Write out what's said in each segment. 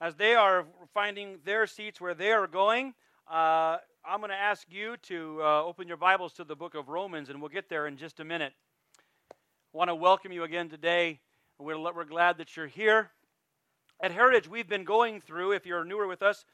as they are finding their seats where they are going, uh, I'm going to ask you to uh, open your Bibles to the book of Romans, and we'll get there in just a minute. I want to welcome you again today. We're, we're glad that you're here. At Heritage, we've been going through, if you're newer with us,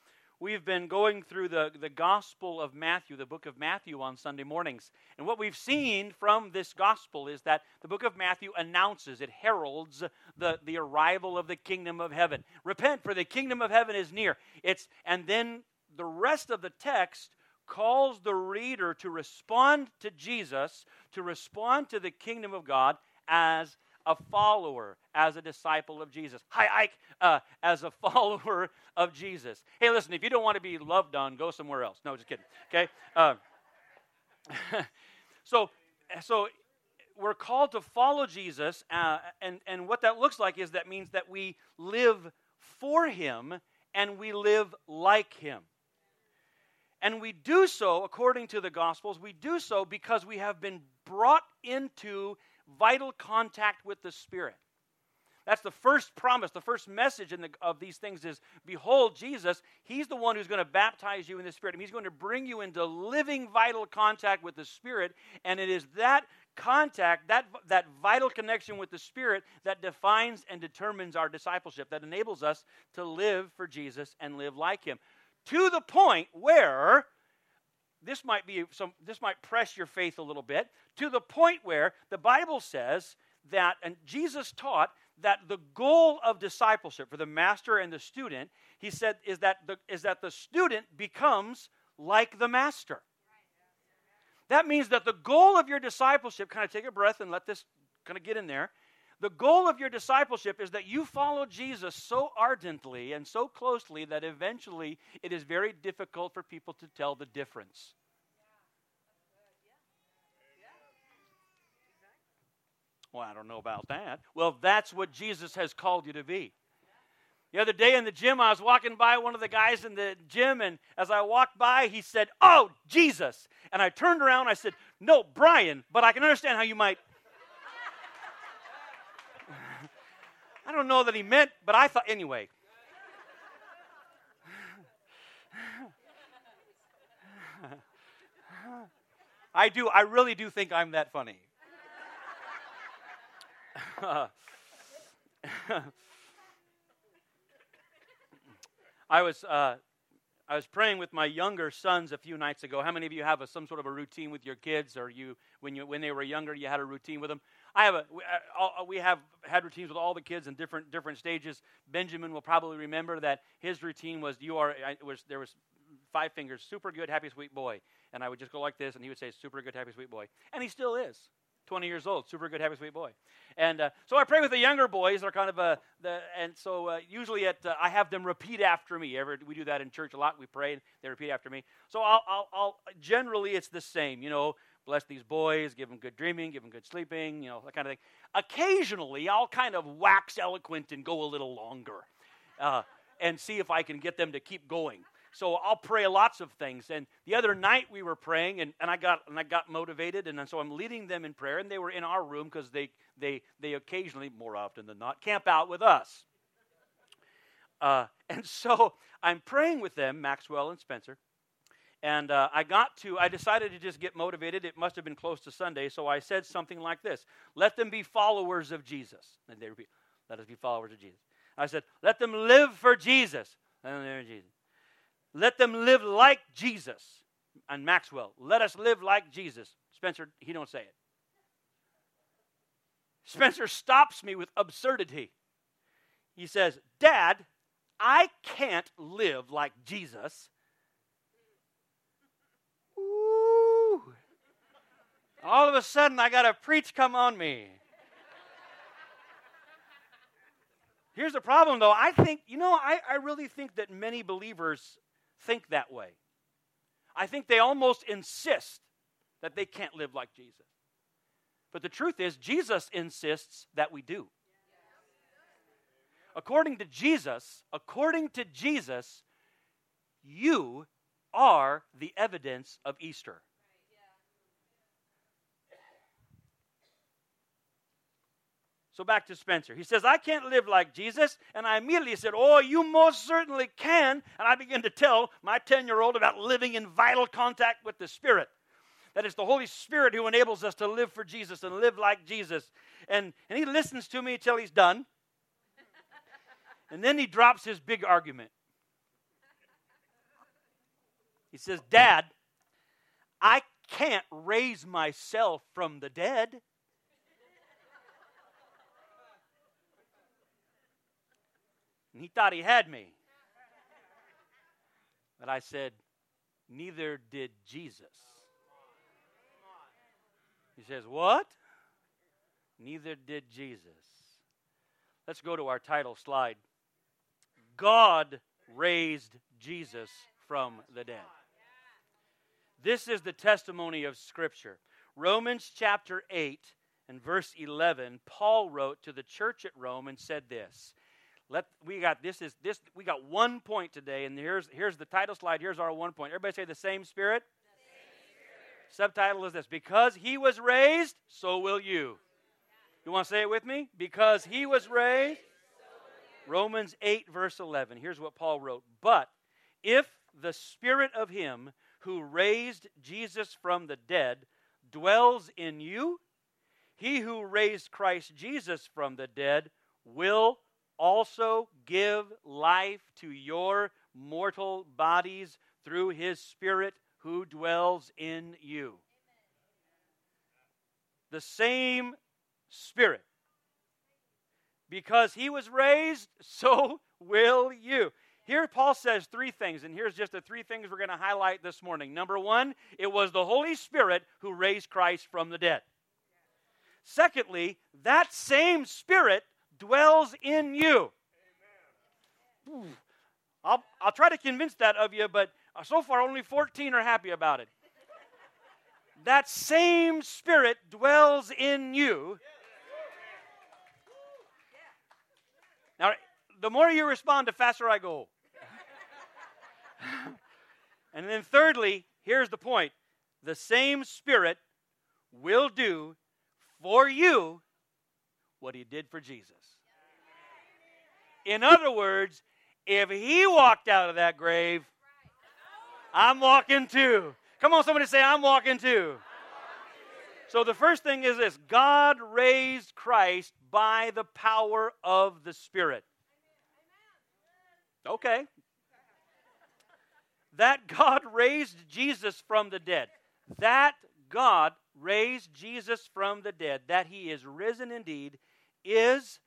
we've been going through the, the Gospel of Matthew, the book of Matthew, on Sunday mornings. And what we've seen from this Gospel is that the book of Matthew announces, it heralds the, the arrival of the kingdom of heaven. Repent, for the kingdom of heaven is near. It's, and then the rest of the text calls the reader to respond to Jesus, to respond to the kingdom of God as a follower, as a disciple of Jesus. Hi, Ike, uh, as a follower of Jesus. Hey, listen, if you don't want to be loved on, go somewhere else. No, just kidding. Okay? Uh, so, so we're called to follow Jesus, uh, and, and what that looks like is that means that we live for him and we live like him. And we do so, according to the Gospels, we do so because we have been brought into vital contact with the Spirit. That's the first promise, the first message the, of these things is Behold, Jesus, He's the one who's going to baptize you in the Spirit. And he's going to bring you into living, vital contact with the Spirit. And it is that contact, that, that vital connection with the Spirit, that defines and determines our discipleship, that enables us to live for Jesus and live like Him. To the point where this might be some this might press your faith a little bit to the point where the bible says that and jesus taught that the goal of discipleship for the master and the student he said is that the, is that the student becomes like the master. That means that the goal of your discipleship kind of take a breath and let this kind of get in there the goal of your discipleship is that you follow Jesus so ardently and so closely that eventually it is very difficult for people to tell the difference. Well, I don't know about that. Well, that's what Jesus has called you to be. The other day in the gym, I was walking by one of the guys in the gym, and as I walked by, he said, Oh, Jesus. And I turned around, I said, No, Brian, but I can understand how you might. I don't know that he meant, but I thought, anyway. I do, I really do think I'm that funny. I was uh, I was praying with my younger sons a few nights ago. How many of you have a, some sort of a routine with your kids, or you when you when they were younger you had a routine with them? I have a we, uh, we have had routines with all the kids in different different stages. Benjamin will probably remember that his routine was you are was there was five fingers, super good, happy sweet boy, and I would just go like this, and he would say super good, happy sweet boy, and he still is. 20 years old, super good, happy, sweet boy. And uh, so I pray with the younger boys. They're kind of a, the, and so uh, usually at, uh, I have them repeat after me. Ever, we do that in church a lot. We pray and they repeat after me. So I'll, I'll, I'll, generally it's the same, you know, bless these boys, give them good dreaming, give them good sleeping, you know, that kind of thing. Occasionally I'll kind of wax eloquent and go a little longer uh, and see if I can get them to keep going. So I'll pray lots of things. And the other night we were praying, and, and I got and I got motivated, and so I'm leading them in prayer, and they were in our room because they they they occasionally, more often than not, camp out with us. Uh, and so I'm praying with them, Maxwell and Spencer. And uh, I got to, I decided to just get motivated. It must have been close to Sunday, so I said something like this Let them be followers of Jesus. And they repeat, Let us be followers of Jesus. I said, Let them live for Jesus. Live for Jesus. Let them live like Jesus. And Maxwell, let us live like Jesus. Spencer, he don't say it. Spencer stops me with absurdity. He says, Dad, I can't live like Jesus. Ooh. All of a sudden, I got a preach come on me. Here's the problem, though. I think, you know, I, I really think that many believers think that way. I think they almost insist that they can't live like Jesus. But the truth is, Jesus insists that we do. According to Jesus, according to Jesus, you are the evidence of Easter. So back to Spencer. He says, I can't live like Jesus. And I immediately said, Oh, you most certainly can. And I began to tell my 10 year old about living in vital contact with the Spirit. That it's the Holy Spirit who enables us to live for Jesus and live like Jesus. And, and he listens to me until he's done. And then he drops his big argument. He says, Dad, I can't raise myself from the dead. And he thought he had me. But I said, Neither did Jesus. He says, What? Neither did Jesus. Let's go to our title slide. God raised Jesus from the dead. This is the testimony of Scripture. Romans chapter 8 and verse 11, Paul wrote to the church at Rome and said this. Let we got this is this we got one point today, and here's here's the title slide. Here's our one point. Everybody say the same spirit. The same spirit. Subtitle is this: Because he was raised, so will you. You want to say it with me? Because he was raised. Romans 8, verse 11. Here's what Paul wrote. But if the spirit of him who raised Jesus from the dead dwells in you, he who raised Christ Jesus from the dead will also give life to your mortal bodies through his Spirit who dwells in you. The same Spirit. Because he was raised, so will you. Here, Paul says three things, and here's just the three things we're going to highlight this morning. Number one, it was the Holy Spirit who raised Christ from the dead. Secondly, that same Spirit dwells in you. I'll, I'll try to convince that of you, but so far only 14 are happy about it. That same Spirit dwells in you. Now, the more you respond, the faster I go. and then, thirdly, here's the point the same Spirit will do for you what he did for Jesus. In other words, if he walked out of that grave, I'm walking too. Come on, somebody say, I'm walking too. So the first thing is this God raised Christ by the power of the Spirit. Okay. That God raised Jesus from the dead. That God raised Jesus from the dead, that he is risen indeed, is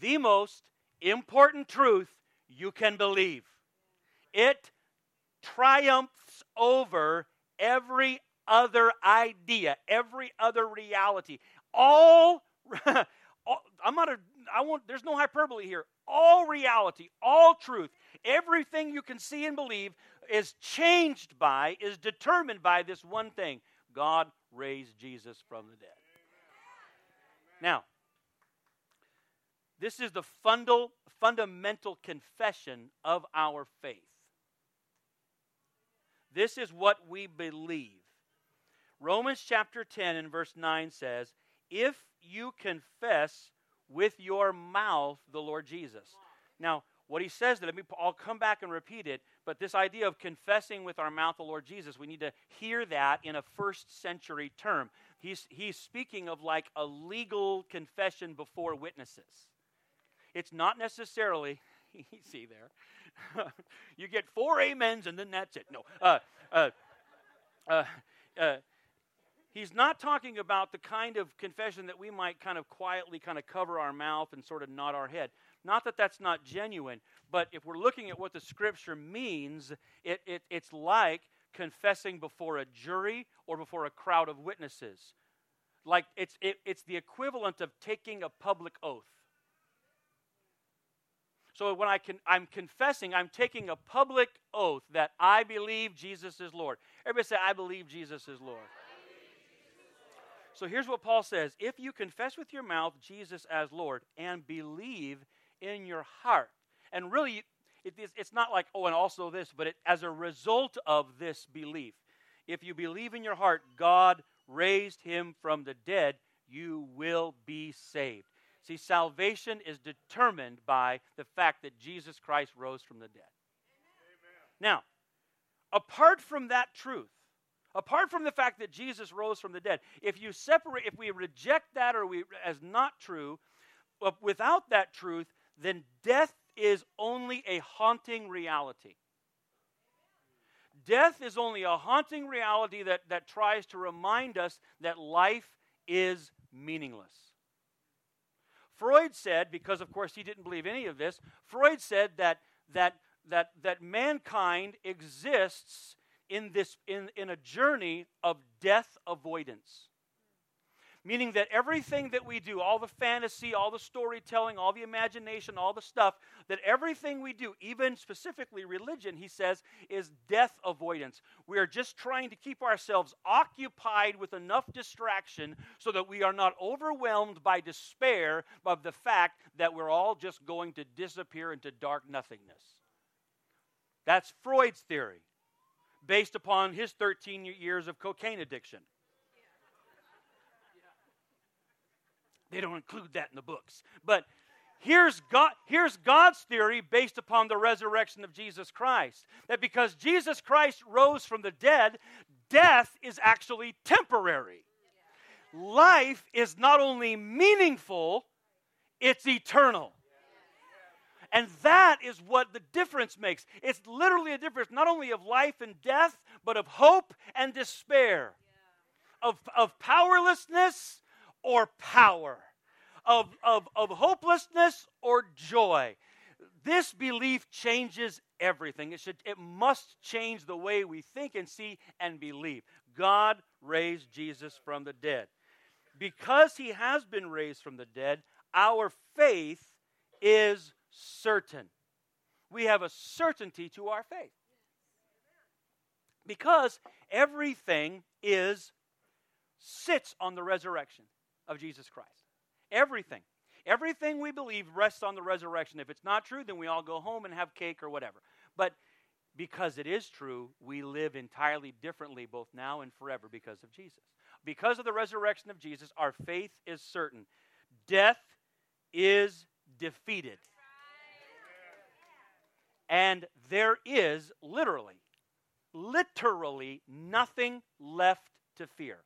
the most important truth you can believe. It triumphs over every other idea, every other reality. All, all I'm not a, I won't, there's no hyperbole here. All reality, all truth, everything you can see and believe is changed by, is determined by this one thing God raised Jesus from the dead. Now, this is the fundal, fundamental confession of our faith. This is what we believe. Romans chapter 10 and verse 9 says, If you confess with your mouth the Lord Jesus. Now, what he says that, let me, I'll come back and repeat it, but this idea of confessing with our mouth the Lord Jesus, we need to hear that in a first century term. He's, he's speaking of like a legal confession before witnesses. It's not necessarily, see there, you get four amens and then that's it. No. Uh, uh, uh, uh, he's not talking about the kind of confession that we might kind of quietly kind of cover our mouth and sort of nod our head. Not that that's not genuine, but if we're looking at what the scripture means, it, it, it's like confessing before a jury or before a crowd of witnesses. Like it's, it, it's the equivalent of taking a public oath. So when I can, I'm confessing, I'm taking a public oath that I believe Jesus is Lord. Everybody say, I believe Jesus is Lord. So here's what Paul says If you confess with your mouth Jesus as Lord and believe in your heart, and really, it, it's not like, oh, and also this, but it, as a result of this belief, if you believe in your heart God raised him from the dead, you will be saved. See, salvation is determined by the fact that Jesus Christ rose from the dead. Now, apart from that truth, apart from the fact that Jesus rose from the dead, if you separate, if we reject that or we as not true, without that truth, then death is only a haunting reality. Death is only a haunting reality that, that tries to remind us that life is meaningless. Freud said, because of course he didn't believe any of this, Freud said that, that, that, that mankind exists in, this, in, in a journey of death avoidance meaning that everything that we do, all the fantasy, all the storytelling, all the imagination, all the stuff, that everything we do, even specifically religion, he says, is death avoidance. We are just trying to keep ourselves occupied with enough distraction so that we are not overwhelmed by despair of the fact that we're all just going to disappear into dark nothingness. That's Freud's theory, based upon his 13 years of cocaine addiction. They don't include that in the books. But here's, God, here's God's theory based upon the resurrection of Jesus Christ that because Jesus Christ rose from the dead, death is actually temporary. Life is not only meaningful, it's eternal. And that is what the difference makes. It's literally a difference not only of life and death, but of hope and despair, of, of powerlessness or power, of, of, of hopelessness or joy. This belief changes everything. It, should, it must change the way we think and see and believe. God raised Jesus from the dead. Because he has been raised from the dead, our faith is certain. We have a certainty to our faith. Because everything is sits on the resurrection of Jesus Christ. Everything. Everything we believe rests on the resurrection. If it's not true, then we all go home and have cake or whatever. But because it is true, we live entirely differently both now and forever because of Jesus. Because of the resurrection of Jesus, our faith is certain. Death is defeated. And there is literally, literally nothing left to fear.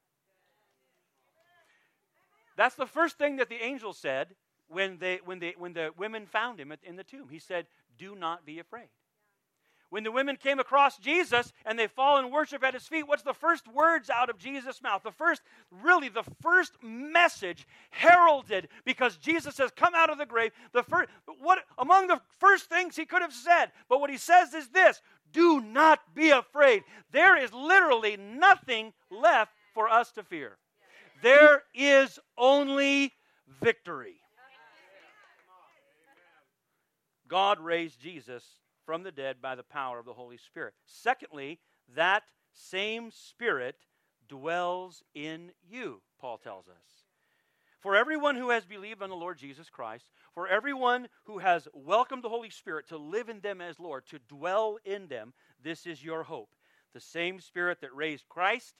That's the first thing that the angel said when, they, when, they, when the women found him in the tomb. He said, Do not be afraid. When the women came across Jesus and they fall and worship at his feet, what's the first words out of Jesus' mouth? The first, really, the first message heralded because Jesus has come out of the grave. The first, what among the first things he could have said, but what he says is this: Do not be afraid. There is literally nothing left for us to fear. There is only victory. God raised Jesus from the dead by the power of the Holy Spirit. Secondly, that same Spirit dwells in you, Paul tells us. For everyone who has believed on the Lord Jesus Christ, for everyone who has welcomed the Holy Spirit to live in them as Lord, to dwell in them, this is your hope. The same Spirit that raised Christ,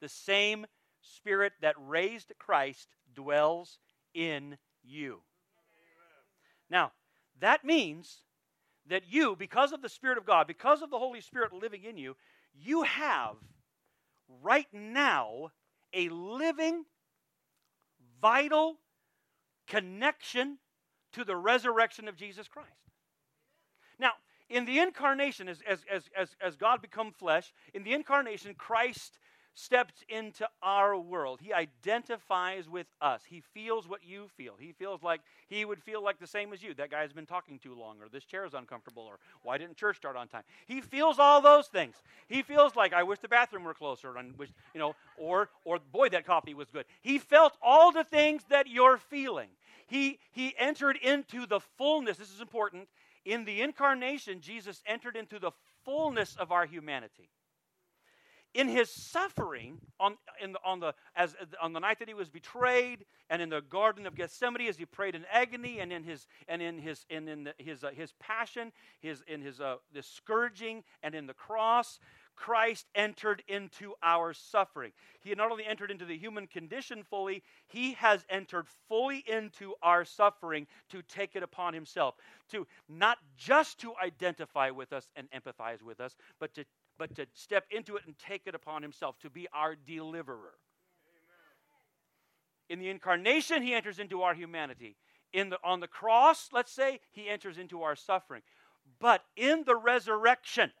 the same Spirit that raised Christ dwells in you. Now, that means that you, because of the Spirit of God, because of the Holy Spirit living in you, you have right now a living, vital connection to the resurrection of Jesus Christ. Now, in the incarnation, as, as, as, as, God become flesh, in the incarnation, Christ stepped into our world. He identifies with us. He feels what you feel. He feels like he would feel like the same as you. That guy's been talking too long, or this chair is uncomfortable, or why didn't church start on time? He feels all those things. He feels like I wish the bathroom were closer, and wish, you know, or or boy, that coffee was good. He felt all the things that you're feeling. He he entered into the fullness. This is important. In the incarnation, Jesus entered into the fullness of our humanity in his suffering on, in the, on, the, as, on the night that he was betrayed and in the garden of gethsemane as he prayed in agony and in his, and in his, and in the, his, uh, his passion his, in his uh, the scourging and in the cross Christ entered into our suffering. He not only entered into the human condition fully, he has entered fully into our suffering to take it upon himself, to not just to identify with us and empathize with us, but to but to step into it and take it upon himself, to be our deliverer. In the incarnation, he enters into our humanity. In the, on the cross, let's say, he enters into our suffering. But in the resurrection,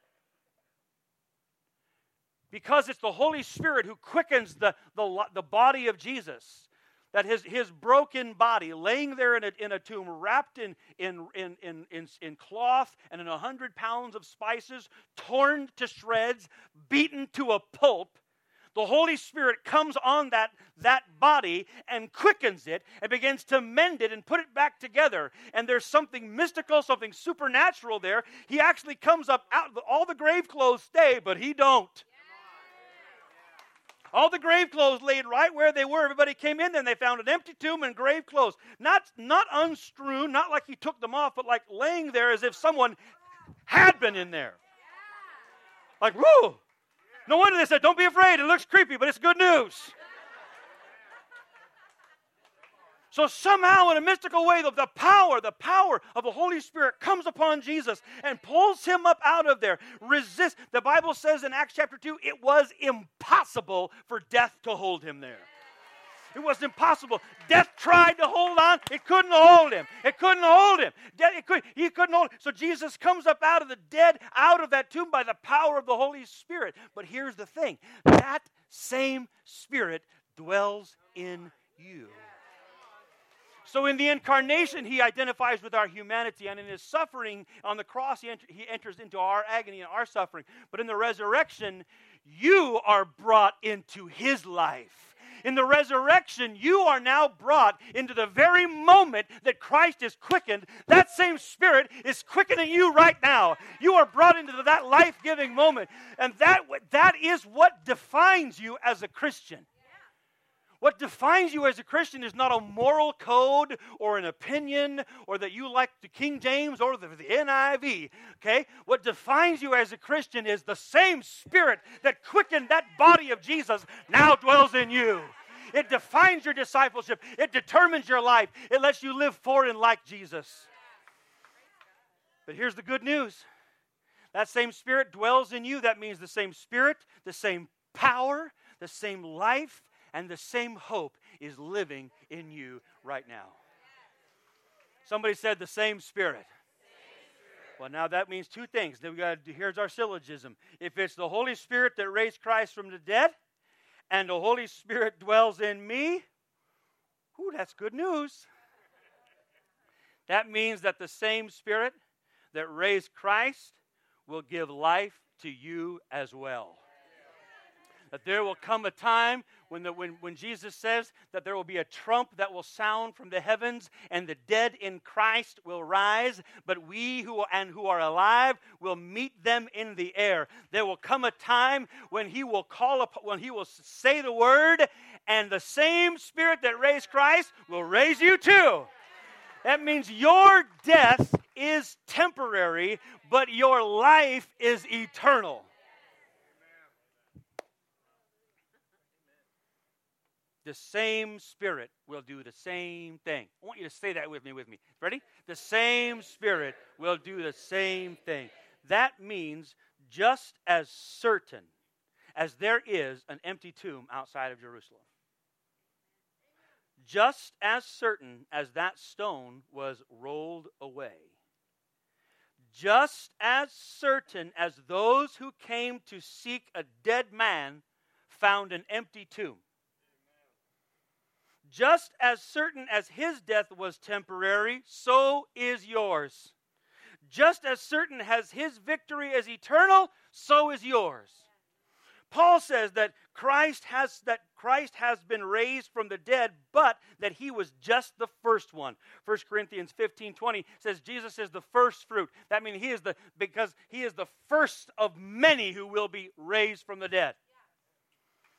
because it's the Holy Spirit who quickens the, the, the body of Jesus, that his, his broken body, laying there in a, in a tomb, wrapped in, in, in, in, in, in cloth and in a hundred pounds of spices, torn to shreds, beaten to a pulp, the Holy Spirit comes on that, that body and quickens it and begins to mend it and put it back together. And there's something mystical, something supernatural there. He actually comes up out, of all the grave clothes stay, but he don't. All the grave clothes laid right where they were. Everybody came in, then they found an empty tomb and grave clothes. Not, not unstrewn, not like he took them off, but like laying there as if someone had been in there. Like, whoo! No wonder they said, don't be afraid. It looks creepy, but it's good news. So somehow, in a mystical way, the, the power, the power of the Holy Spirit comes upon Jesus and pulls him up out of there. Resist. The Bible says in Acts chapter 2, it was impossible for death to hold him there. It was impossible. Death tried to hold on. It couldn't hold him. It couldn't hold him. It could, he couldn't hold him. So Jesus comes up out of the dead, out of that tomb by the power of the Holy Spirit. But here's the thing that same Spirit dwells in you. So in the incarnation, he identifies with our humanity, and in his suffering on the cross, he, he enters into our agony and our suffering. But in the resurrection, you are brought into his life. In the resurrection, you are now brought into the very moment that Christ is quickened. That same Spirit is quickening you right now. You are brought into that life giving moment. And that, that is what defines you as a Christian. What defines you as a Christian is not a moral code or an opinion or that you like the King James or the, the NIV. Okay? What defines you as a Christian is the same Spirit that quickened that body of Jesus now dwells in you. It defines your discipleship, it determines your life, it lets you live for and like Jesus. But here's the good news that same Spirit dwells in you. That means the same Spirit, the same power, the same life, and the same hope is living in you right now. Somebody said the same spirit. Well, now that means two things. Then we got here's our syllogism. If it's the Holy Spirit that raised Christ from the dead, and the Holy Spirit dwells in me, whoo, that's good news. That means that the same Spirit that raised Christ will give life to you as well. That there will come a time when, the, when, when Jesus says that there will be a trump that will sound from the heavens and the dead in Christ will rise, but we who are, and who are alive will meet them in the air. There will come a time when he will call up, when he will say the word, and the same spirit that raised Christ will raise you too. That means your death is temporary, but your life is eternal. The same Spirit will do the same thing. I want you to say that with me, with me. Ready? The same Spirit will do the same thing. That means just as certain as there is an empty tomb outside of Jerusalem, just as certain as that stone was rolled away, just as certain as those who came to seek a dead man found an empty tomb just as certain as his death was temporary, so is yours. Just as certain as his victory is eternal, so is yours. Paul says that Christ has that Christ has been raised from the dead, but that he was just the first one. 1 Corinthians 15, 20 says Jesus is the first fruit. That means he is the because he is the first of many who will be raised from the dead.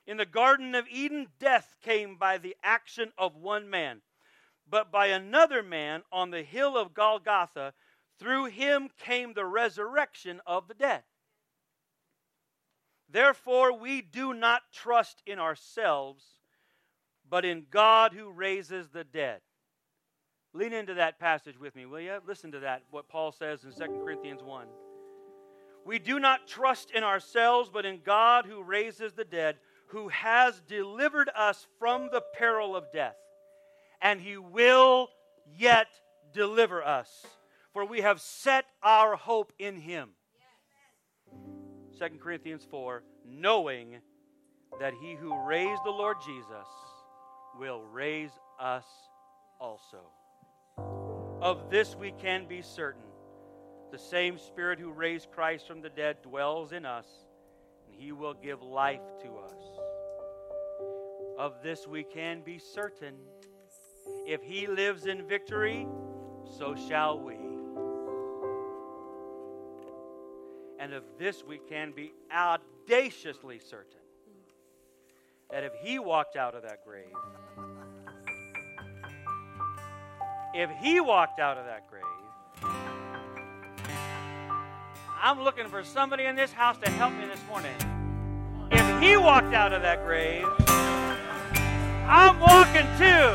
In the Garden of Eden, death came by the action of one man. But by another man on the hill of Golgotha, through him came the resurrection of the dead. Therefore, we do not trust in ourselves, but in God who raises the dead. Lean into that passage with me, will you? Listen to that, what Paul says in 2 Corinthians 1. We do not trust in ourselves, but in God who raises the dead, who has delivered us from the peril of death, and he will yet deliver us, for we have set our hope in him. 2 Corinthians 4 knowing that he who raised the Lord Jesus will raise us also. Of this we can be certain. The same Spirit who raised Christ from the dead dwells in us, and he will give life to us. Of this we can be certain. If he lives in victory, so shall we. And of this we can be audaciously certain that if he walked out of that grave, if he walked out of that grave, I'm looking for somebody in this house to help me this morning. If he walked out of that grave, I'm walking too.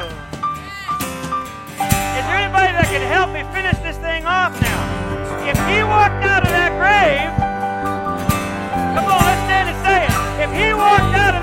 Is there anybody that can help me finish this thing off now? If he walked out of that grave, come on, let's stand and say it. If he walked out